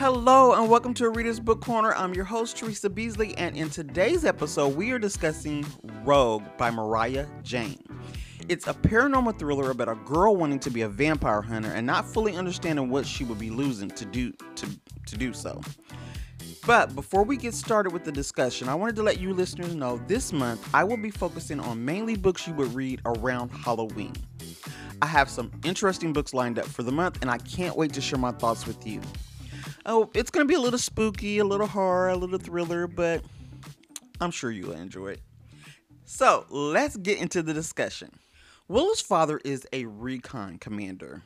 Hello and welcome to Reader's Book Corner. I'm your host, Teresa Beasley, and in today's episode, we are discussing Rogue by Moriah Jane. It's a paranormal thriller about a girl wanting to be a vampire hunter and not fully understanding what she would be losing to do to, to do so. But before we get started with the discussion, I wanted to let you listeners know this month I will be focusing on mainly books you would read around Halloween. I have some interesting books lined up for the month, and I can't wait to share my thoughts with you. Oh, it's going to be a little spooky, a little horror, a little thriller, but I'm sure you'll enjoy it. So let's get into the discussion. Willow's father is a recon commander.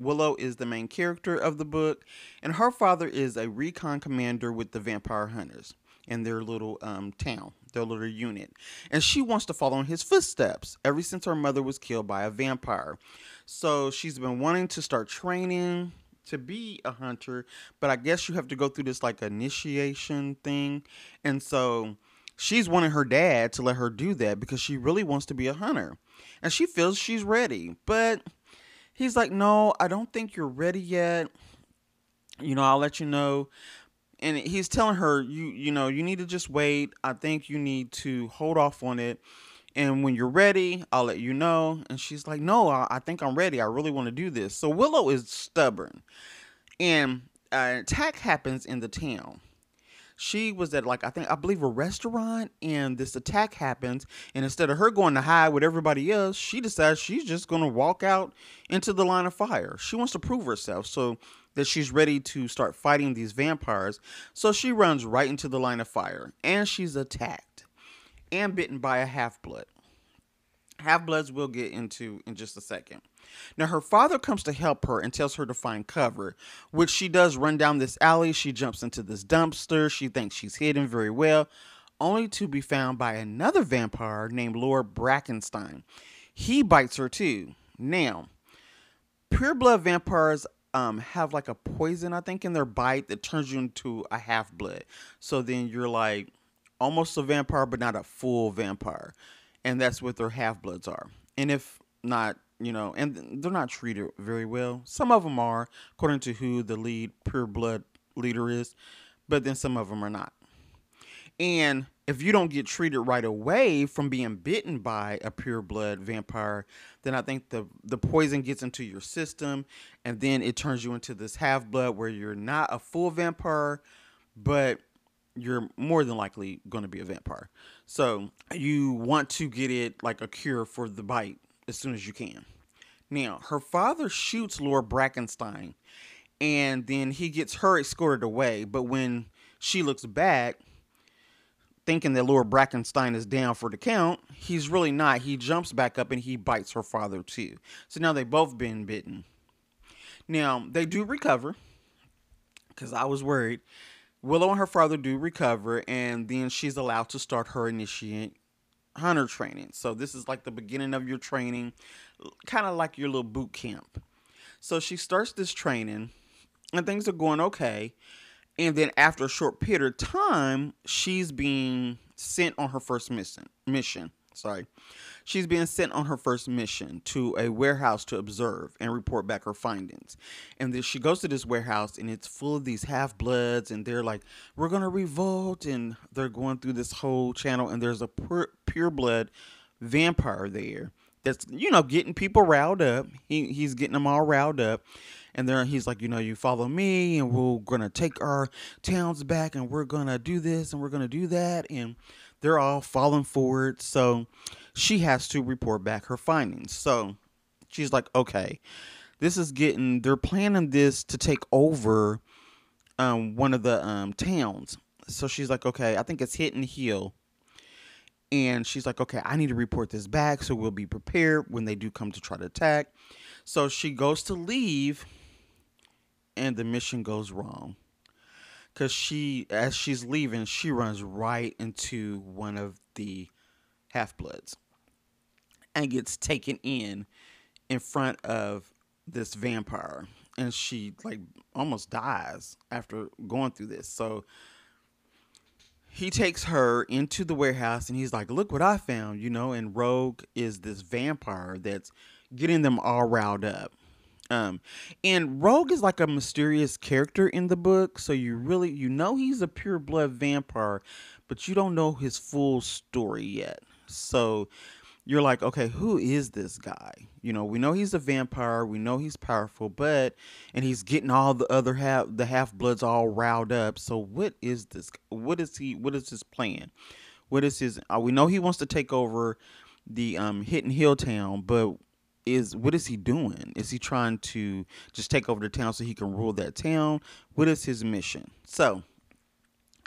Willow is the main character of the book, and her father is a recon commander with the vampire hunters in their little um, town, their little unit. And she wants to follow in his footsteps ever since her mother was killed by a vampire. So she's been wanting to start training to be a hunter, but I guess you have to go through this like initiation thing. And so she's wanting her dad to let her do that because she really wants to be a hunter. And she feels she's ready, but he's like, No, I don't think you're ready yet. You know, I'll let you know. And he's telling her, you you know, you need to just wait. I think you need to hold off on it. And when you're ready, I'll let you know. And she's like, No, I, I think I'm ready. I really want to do this. So Willow is stubborn. And an attack happens in the town she was at like I think I believe a restaurant and this attack happens and instead of her going to hide with everybody else, she decides she's just going to walk out into the line of fire. She wants to prove herself so that she's ready to start fighting these vampires. So she runs right into the line of fire and she's attacked and bitten by a half-blood. Half-bloods we'll get into in just a second. Now, her father comes to help her and tells her to find cover, which she does run down this alley. She jumps into this dumpster. She thinks she's hidden very well, only to be found by another vampire named Lord Brackenstein. He bites her too. Now, pure blood vampires um, have like a poison, I think, in their bite that turns you into a half blood. So then you're like almost a vampire, but not a full vampire. And that's what their half bloods are. And if not you know, and they're not treated very well. Some of them are, according to who the lead pure blood leader is, but then some of them are not. And if you don't get treated right away from being bitten by a pure blood vampire, then I think the the poison gets into your system, and then it turns you into this half blood where you're not a full vampire, but you're more than likely going to be a vampire. So you want to get it like a cure for the bite as soon as you can. Now, her father shoots Lord Brackenstein, and then he gets her escorted away. But when she looks back, thinking that Lord Brackenstein is down for the count, he's really not. He jumps back up and he bites her father too. So now they both been bitten. Now they do recover, because I was worried. Willow and her father do recover, and then she's allowed to start her initiate hunter training. So this is like the beginning of your training, kind of like your little boot camp. So she starts this training and things are going okay. And then after a short period of time, she's being sent on her first mission. Mission, sorry. She's being sent on her first mission to a warehouse to observe and report back her findings. And then she goes to this warehouse and it's full of these half bloods and they're like, we're going to revolt. And they're going through this whole channel and there's a pure, pure blood vampire there that's, you know, getting people riled up. He, he's getting them all riled up and then he's like, you know, you follow me, and we're gonna take our towns back, and we're gonna do this, and we're gonna do that, and they're all falling forward. So she has to report back her findings. So she's like, okay, this is getting, they're planning this to take over um, one of the um, towns. So she's like, okay, I think it's Hidden Hill. And she's like, okay, I need to report this back so we'll be prepared when they do come to try to attack. So she goes to leave, and the mission goes wrong. Because she, as she's leaving, she runs right into one of the half bloods and gets taken in in front of this vampire. And she like almost dies after going through this. So he takes her into the warehouse and he's like look what i found you know and rogue is this vampire that's getting them all riled up Um, and Rogue is like a mysterious character in the book, so you really you know he's a pure blood vampire, but you don't know his full story yet. So you're like, okay, who is this guy? You know, we know he's a vampire, we know he's powerful, but and he's getting all the other half the half bloods all riled up. So what is this? What is he? What is his plan? What is his? Uh, we know he wants to take over the um Hidden Hill town, but is what is he doing? Is he trying to just take over the town so he can rule that town? What is his mission? So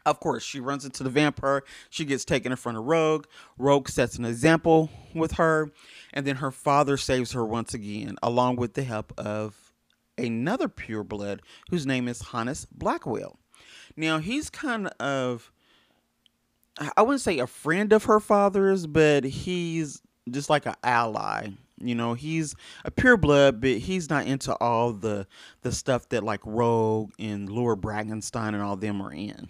of course, she runs into the vampire. She gets taken in front of Rogue. Rogue sets an example with her. And then her father saves her once again, along with the help of another pureblood whose name is Hannes Blackwell. Now, he's kind of, I wouldn't say a friend of her father's, but he's just like an ally. You know, he's a pureblood, but he's not into all the the stuff that like Rogue and Lord Brackenstein and all them are in.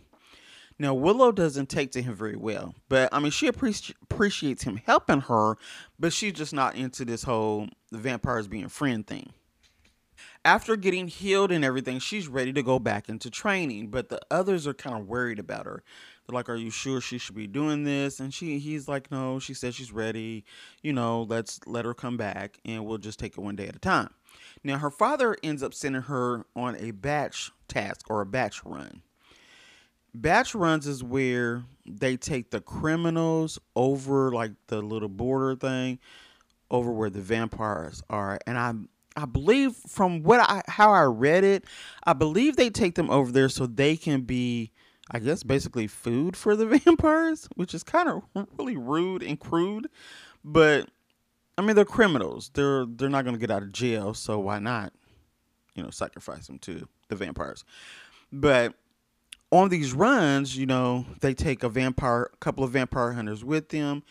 Now, Willow doesn't take to him very well, but I mean, she appreci- appreciates him helping her, but she's just not into this whole vampires being friend thing. After getting healed and everything, she's ready to go back into training, but the others are kind of worried about her. Like, "Are you sure she should be doing this?" And she, he's like, "No." She says she's ready. You know, let's let her come back, and we'll just take it one day at a time. Now, her father ends up sending her on a batch task or a batch run batch runs is where they take the criminals over like the little border thing over where the vampires are and i i believe from what i how i read it i believe they take them over there so they can be i guess basically food for the vampires which is kind of really rude and crude but i mean they're criminals. They're they're not going to get out of jail so why not you know sacrifice them to the vampires? But on these runs, you know, they take a vampire, a couple of vampire hunters with them.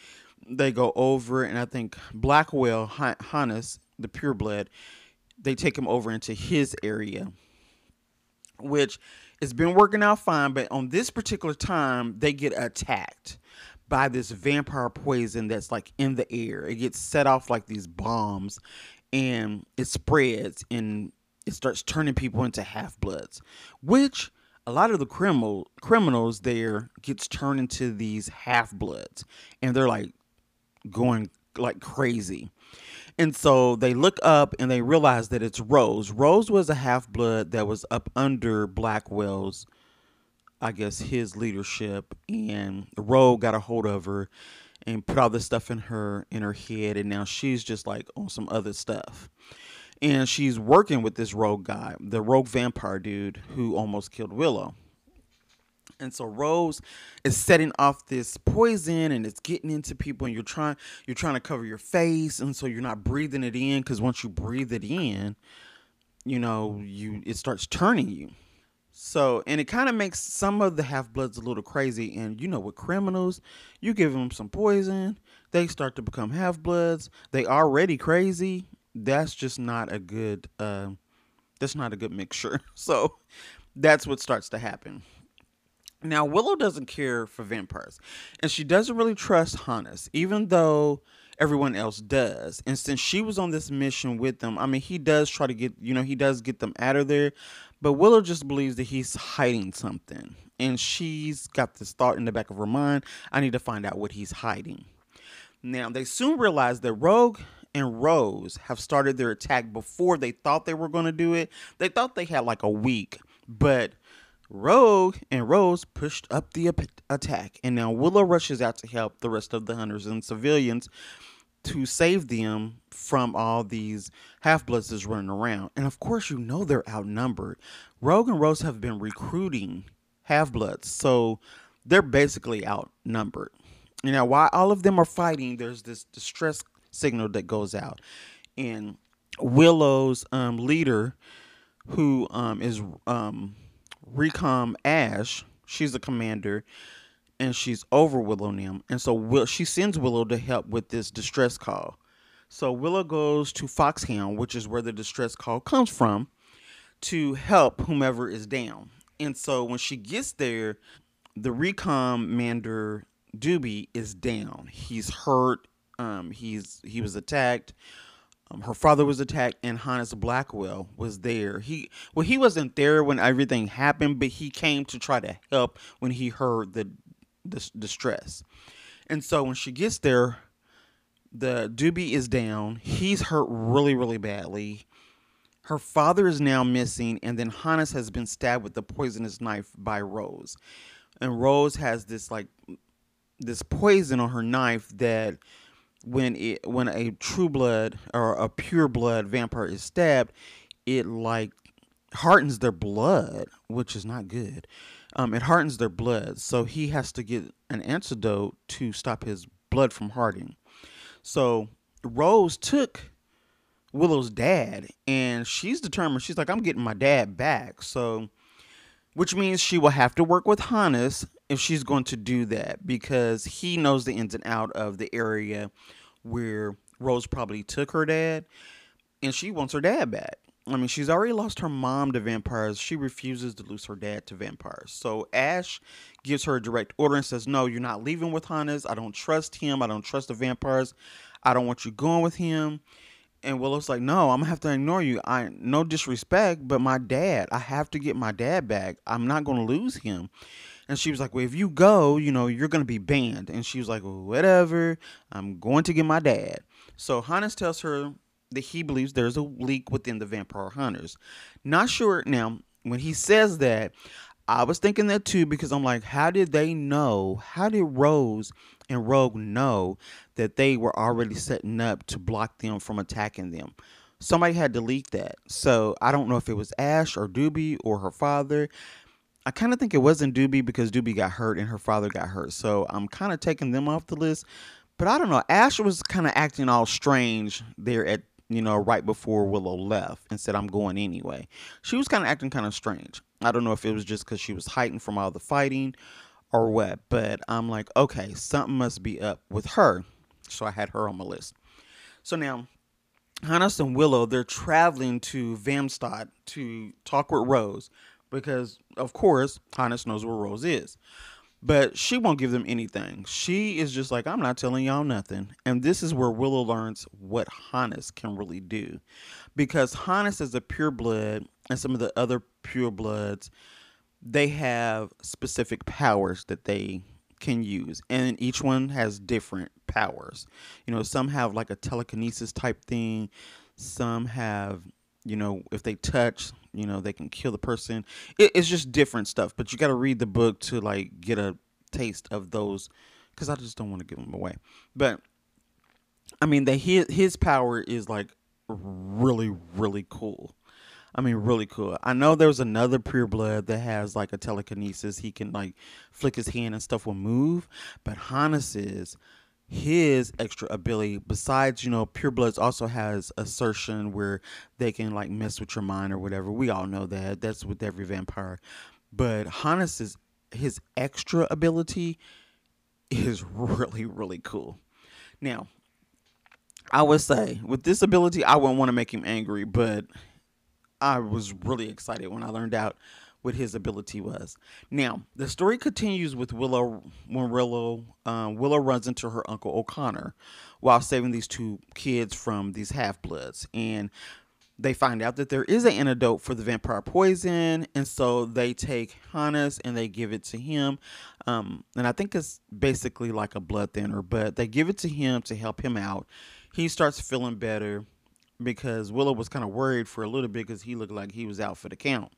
They go over, and I think Blackwell, Hannes, the pureblood, they take him over into his area, which it's been working out fine. But on this particular time, they get attacked by this vampire poison that's like in the air. It gets set off like these bombs, and it spreads and it starts turning people into half bloods, which a lot of the criminal criminals there gets turned into these half bloods and they're like going like crazy and so they look up and they realize that it's rose. Rose was a half blood that was up under blackwell's i guess his leadership. And rogue got a hold of her and put all this stuff in her in her head. And now she's just like on some other stuff. And she's working with this rogue guy, the rogue vampire dude who almost killed Willow. And so Rose is setting off this poison and it's getting into people and you're trying you're trying to cover your face and so you're not breathing it in cuz once you breathe it in, you know, you it starts turning you. So, and it kind of makes some of the half bloods a little crazy. And you know, with criminals, you give them some poison, they start to become half bloods. They already crazy, that's just not a good uh, that's not a good mixture. So that's what starts to happen. Now Willow doesn't care for vampires, and she doesn't really trust Hannes, even though everyone else does. And since she was on this mission with them, I mean, he does try to get you know he does get them out of there, but Willow just believes that he's hiding something, and she's got this thought in the back of her mind: I need to find out what he's hiding. Now they soon realize that Rogue and Rose have started their attack before they thought they were going to do it. They thought they had like a week, but Rogue and Rose pushed up the attack, and now Willow rushes out to help the rest of the hunters and civilians to save them from all these half bloods running around. And of course, you know they're outnumbered. Rogue and Rose have been recruiting half bloods, so they're basically outnumbered. You know, while all of them are fighting, there's this distress signal that goes out. And Willow's um, leader, who um, is um, Recon Ash, she's a commander, and she's over Willow Nim. And so Will, she sends Willow to help with this distress call. So Willow goes to Foxhound, which is where the distress call comes from, to help whomever is down. And so when she gets there, the recon commander Doobie is down. He's hurt um, he's he was attacked. Um, her father was attacked, and Hannes Blackwell was there. He well, he wasn't there when everything happened, but he came to try to help when he heard the, the distress. And so when she gets there, the doobie is down. He's hurt really, really badly. Her father is now missing, and then Hannes has been stabbed with the poisonous knife by Rose. And Rose has this like this poison on her knife that when it when a true blood or a pure blood vampire is stabbed, it like hardens their blood, which is not good. Um, it hardens their blood, so he has to get an antidote to stop his blood from hardening. So Rose took Willow's dad, and she's determined. She's like, I'm getting my dad back. So, which means she will have to work with Hannes if she's going to do that because he knows the ins and out of the area where Rose probably took her dad, and she wants her dad back. I mean, she's already lost her mom to vampires. She refuses to lose her dad to vampires. So Ash gives her a direct order and says, No, you're not leaving with Hannes. I don't trust him. I don't trust the vampires. I don't want you going with him. And Willow's like, No, I'm gonna have to ignore you. I no disrespect, but my dad, I have to get my dad back. I'm not gonna lose him. And she was like, Well, if you go, you know, you're gonna be banned. And she was like, whatever, I'm going to get my dad. So Hannes tells her that he believes there's a leak within the vampire hunters. Not sure now, when he says that, I was thinking that too because I'm like, how did they know? How did Rose and Rogue know that they were already setting up to block them from attacking them? Somebody had to leak that. So I don't know if it was Ash or Doobie or her father. I kind of think it wasn't Doobie because Doobie got hurt and her father got hurt. So I'm kind of taking them off the list. But I don't know. Ash was kind of acting all strange there at you know, right before Willow left and said, I'm going anyway. She was kind of acting kind of strange. I don't know if it was just because she was heightened from all the fighting or what, but I'm like, okay, something must be up with her. So I had her on my list. So now, Hannes and Willow, they're traveling to Vamstadt to talk with Rose because, of course, Hannes knows where Rose is. But she won't give them anything. She is just like, I'm not telling y'all nothing. And this is where Willow learns what Hannes can really do. Because Hannes is a pure blood, and some of the other pure bloods, they have specific powers that they can use. And each one has different powers. You know, some have like a telekinesis type thing, some have you know if they touch you know they can kill the person it, it's just different stuff but you got to read the book to like get a taste of those because i just don't want to give them away but i mean that his, his power is like really really cool i mean really cool. I know there's another pure blood that has like a telekinesis. He can like flick his hand and stuff will move. But hannes is his extra ability. Besides you know pure bloods also has assertion where they can like mess with your mind or whatever. We all know that. That's with every vampire. But hannes's his extra ability is really really cool. Now i would say with this ability i wouldn't want to make him angry but i was really excited when i learned out what his ability was. Now, the story continues with Willow when Willow, um, Willow runs into her uncle O'Connor while saving these two kids from these half bloods. And they find out that there is an antidote for the vampire poison. And so they take Hannes and they give it to him. Um, and I think it's basically like a blood thinner, but they give it to him to help him out. He starts feeling better because Willow was kind of worried for a little bit because he looked like he was out for the count.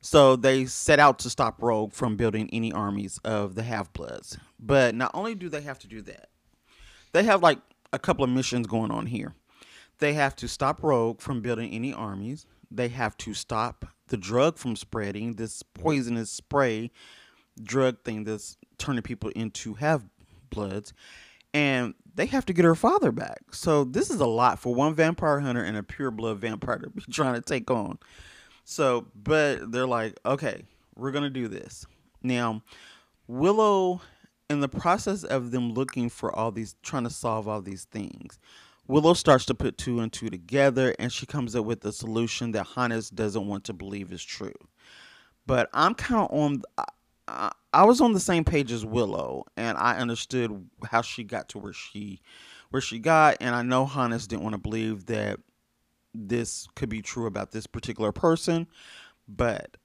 So they set out to stop Rogue from building any armies of the Half Bloods. But not only do they have to do that, they have like a couple of missions going on here. They have to stop Rogue from building any armies. They have to stop the drug from spreading, this poisonous spray drug thing that's turning people into half bloods. And they have to get her father back. So this is a lot for one vampire hunter and a pure blood vampire to be trying to take on. So, but they're like, okay, we're to do this. Now, Willow, in the process of them looking for all these, trying to solve all these things, Willow starts to put two and two together and she comes up with a solution that Hannes doesn't want to believe is true. But I'm kind of on, I, was on the same page as Willow and I understood how she got to where she where she got, and I know Hannes didn't want to believe that this could be true about this particular person, but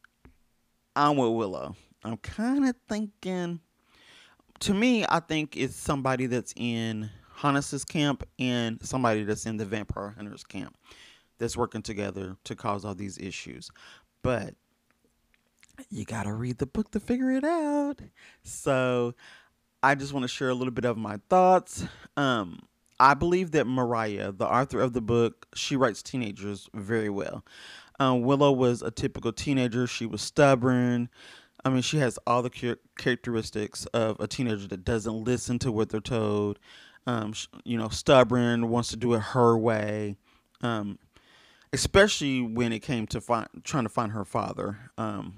I'm with Willow. I'm kind of thinking. To me, I think it's somebody that's in Hannes's camp and somebody that's in the vampire hunters camp that's working together to cause all these issues. But you got to read the book to figure it out. So I just want to share a little bit of my thoughts. Um, I believe that Moriah, the author of the book, she writes teenagers very well. Um, Willow was a typical teenager. She was stubborn. I mean, she has all the characteristics of a teenager that doesn't listen to what they're told. Um, you know, stubborn, wants to do it her way. Um, especially when it came to find, trying to find her father. Um,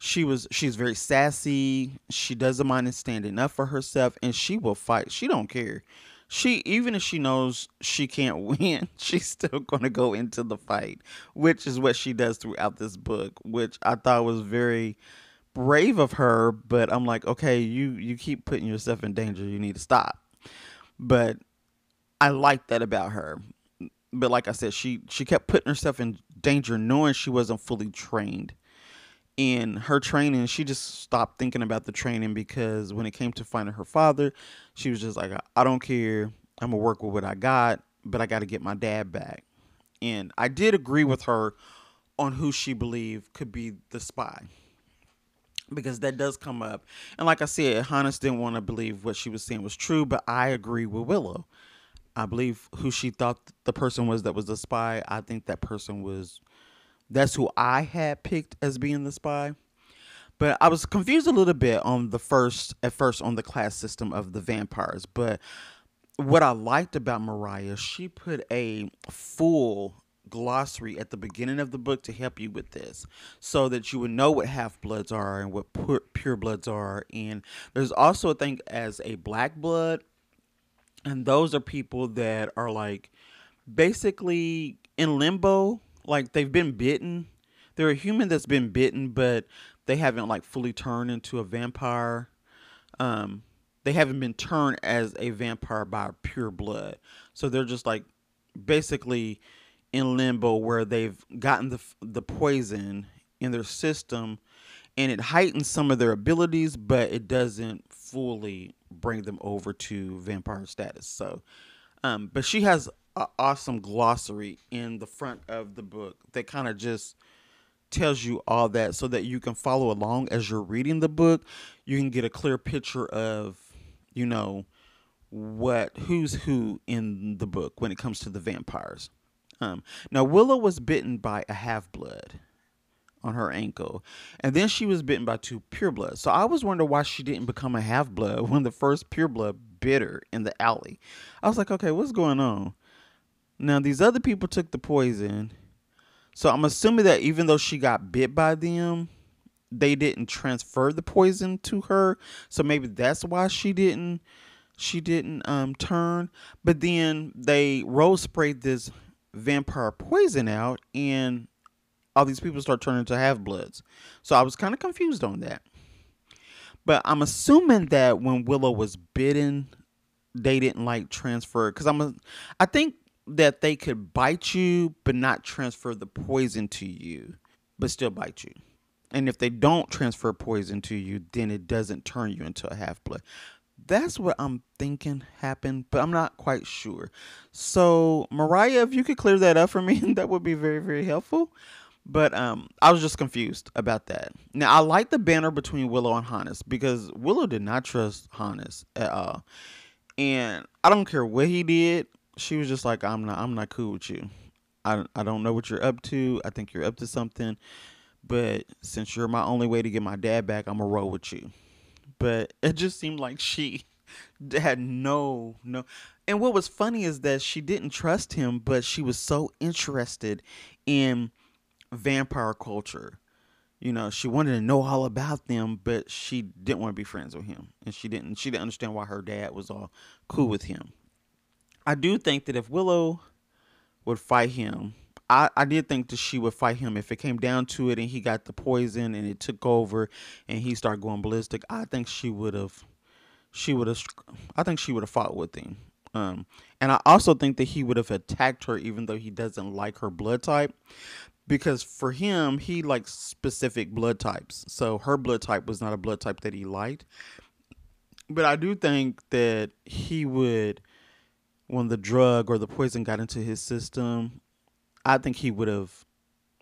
she was she's very sassy. She doesn't mind standing up for herself, and she will fight. She don't care. She even if she knows she can't win, she's still going to go into the fight, which is what she does throughout this book, which I thought was very brave of her. But I'm like, okay, you you keep putting yourself in danger. You need to stop. But I like that about her but like I said, she she kept putting herself in danger, knowing she wasn't fully trained. In her training, she just stopped thinking about the training because when it came to finding her father, she was just like, I don't care. I'm gonna work with what I got, but I got to get my dad back. And I did agree with her on who she believed could be the spy because that does come up. And like I said, Hannes didn't want to believe what she was saying was true, but I agree with Willow. I believe who she thought the person was that was the spy. I think that person was that's who I had picked as being the spy. But I was confused a little bit on the first at first on the class system of the vampires. But what I liked about Moriah, she put a full glossary at the beginning of the book to help you with this so that you would know what half bloods are and what pure bloods are and there's also a thing as a black blood and those are people that are like basically in limbo like they've been bitten. They're a human that's been bitten but they haven't like fully turned into a vampire. Um they haven't been turned as a vampire by pure blood. So they're just like basically in limbo where they've gotten the the poison in their system and it heightens some of their abilities but it doesn't fully bring them over to vampire status. So, um, but she has an awesome glossary in the front of the book that kind of just tells you all that so that you can follow along as you're reading the book. You can get a clear picture of, you know, what who's who in the book when it comes to the vampires. Um, now Willow was bitten by a half blood on her ankle. And then she was bitten by two purebloods. So I was wondering why she didn't become a half blood when the first pure blood bit her in the alley. I was like, okay, what's going on? Now these other people took the poison. So I'm assuming that even though she got bit by them, they didn't transfer the poison to her. So maybe that's why she didn't she didn't um turn. But then they rose sprayed this vampire poison out and all these people start turning to half bloods. So I was kind of confused on that. But I'm assuming that when Willow was bitten, they didn't like transfer because I'm a, I think that they could bite you but not transfer the poison to you, but still bite you. And if they don't transfer poison to you, then it doesn't turn you into a half blood. That's what I'm thinking happened, but I'm not quite sure. So, Moriah, if you could clear that up for me, that would be very, very helpful. But um, I was just confused about that. Now I like the banner between Willow and Hannes because Willow did not trust Hannes at all, and I don't care what he did. She was just like, "I'm not, I'm not cool with you. I, I don't know what you're up to. I think you're up to something, but since you're my only way to get my dad back, I'm gonna roll with you." But it just seemed like she had no no and what was funny is that she didn't trust him but she was so interested in vampire culture. You know, she wanted to know all about them, but she didn't want to be friends with him, and she didn't. She didn't understand why her dad was all cool with him. I do think that if Willow would fight him, I, I did think that she would fight him if it came down to it, and he got the poison and it took over, and he started going ballistic. I think she would have, she would have, I think she would have fought with him. Um, and I also think that he would have attacked her even though he doesn't like her blood type. Because for him, he likes specific blood types. So her blood type was not a blood type that he liked. But I do think that he would, when the drug or the poison got into his system, I think he would have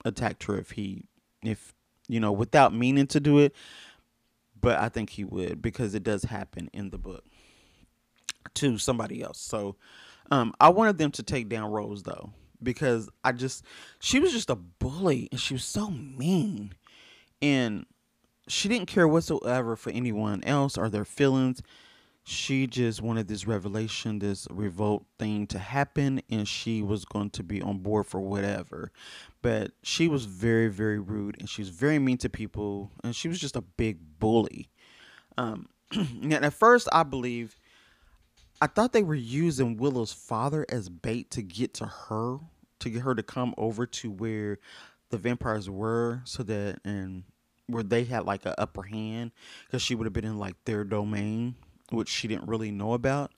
attacked her if he, if, you know, without meaning to do it. But I think he would because it does happen in the book to somebody else. So um, I wanted them to take down Rose though, because I just she was just a bully and she was so mean, and she didn't care whatsoever for anyone else or their feelings. She just wanted this revelation, this revolt thing to happen, and she was going to be on board for whatever. But she was very, very rude, and she was very mean to people, and she was just a big bully. Um, and at first, I believe I thought they were using Willow's father as bait to get to her, to get her to come over to where the vampires were, so that and where they had like an upper hand, because she would have been in like their domain, which she didn't really know about.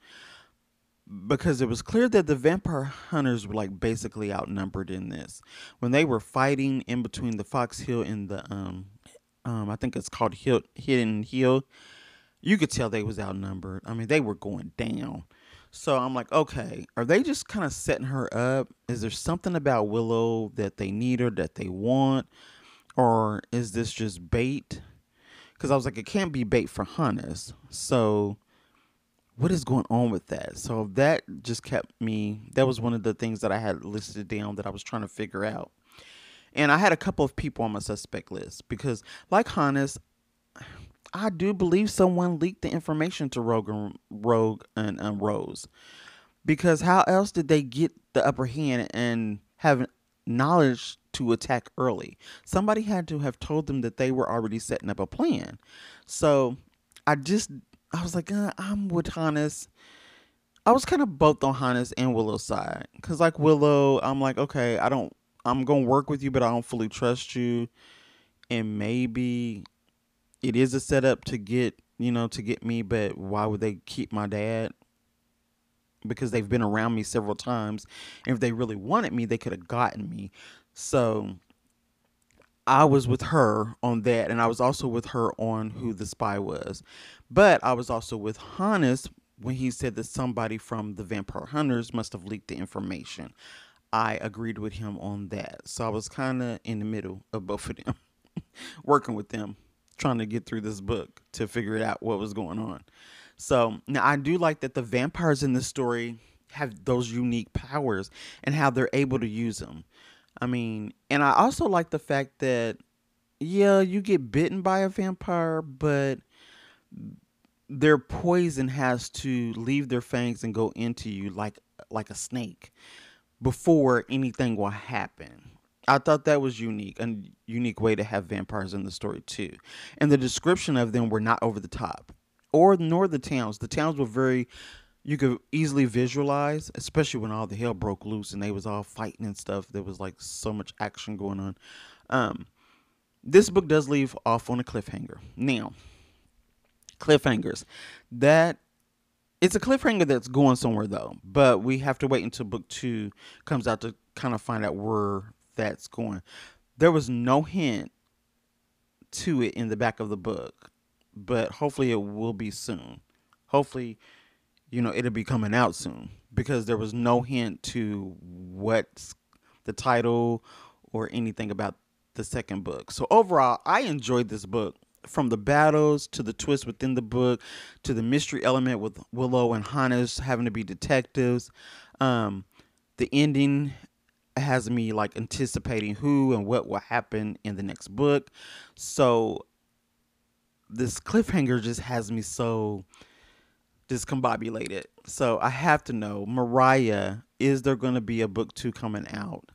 Because it was clear that the vampire hunters were like basically outnumbered in this. When they were fighting in between the Fox Hill and the um um I think it's called Hill Hidden Hill you could tell they was outnumbered. I mean, they were going down. So I'm like, okay, are they just kind of setting her up? Is there something about Willow that they need her, that they want? Or is this just bait? Because I was like, it can't be bait for Hannes. So what is going on with that? So that just kept me, that was one of the things that I had listed down that I was trying to figure out. And I had a couple of people on my suspect list because, like Hannes, I do believe someone leaked the information to Rogue and, Rogue and um, Rose. Because how else did they get the upper hand and have knowledge to attack early? Somebody had to have told them that they were already setting up a plan. So I just, I was like, uh, I'm with Hannes. I was kind of both on Hannes and Willow's side. Because, like, Willow, I'm like, okay, I don't, I'm going to work with you, but I don't fully trust you. And maybe it is a setup to get you know to get me but why would they keep my dad because they've been around me several times and if they really wanted me they could have gotten me so I was with her on that and I was also with her on who the spy was but I was also with Hannes when he said that somebody from the vampire hunters must have leaked the information I agreed with him on that so I was kind of in the middle of both of them working with them trying to get through this book to figure out what was going on. So now I do like that the vampires in this story have those unique powers and how they're able to use them. I mean, and I also like the fact that yeah, you get bitten by a vampire, but their poison has to leave their fangs and go into you like like a snake before anything will happen. I thought that was unique, a unique way to have vampires in the story too. And the description of them were not over the top, or nor the towns. The towns were very you could easily visualize, especially when all the hell broke loose and they was all fighting and stuff. There was like so much action going on. Um, this book does leave off on a cliffhanger. Now, cliffhangers. That it's a cliffhanger that's going somewhere though, but we have to wait until book two comes out to kind of find out where that's going. There was no hint to it in the back of the book, but hopefully it will be soon. Hopefully, you know, it'll be coming out soon because there was no hint to what's the title or anything about the second book. So overall, I enjoyed this book from the battles to the twist within the book to the mystery element with Willow and Hannes having to be detectives. Um, the ending has me like anticipating who and what will happen in the next book. So this cliffhanger just has me so discombobulated. So I have to know, Moriah, is there going to be a book two coming out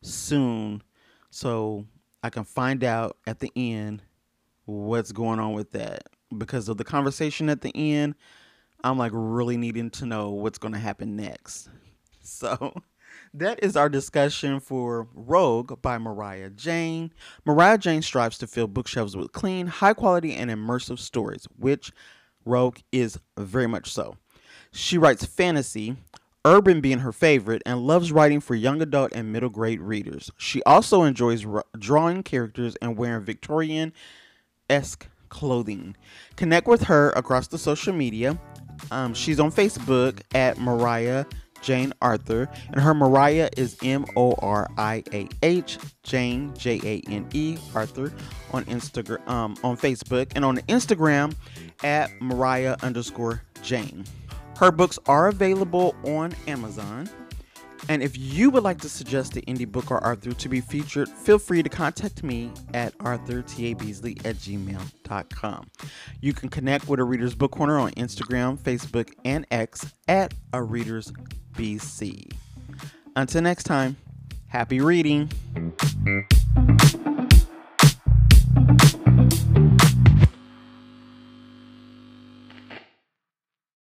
soon? So I can find out at the end what's going on with that. Because of the conversation at the end, I'm like really needing to know what's going to happen next. So that is our discussion for Rogue by Moriah Jane. Moriah Jane strives to fill bookshelves with clean, high quality, and immersive stories, which Rogue is very much so. She writes fantasy, urban being her favorite, and loves writing for young adult and middle grade readers. She also enjoys r- drawing characters and wearing Victorian esque clothing. Connect with her across the social media. Um, she's on Facebook at Moriah Jane Arthur, and her Moriah is M O R I A H Jane J A N E Arthur on Instagram, um, on Facebook, and on Instagram at Moriah underscore Jane. Her books are available on Amazon. And if you would like to suggest an indie book or author to be featured, feel free to contact me at authortabeasley at gmail.com. You can connect with a Reader's Book Corner on Instagram, Facebook, and X at a Reader's BC. Until next time, happy reading.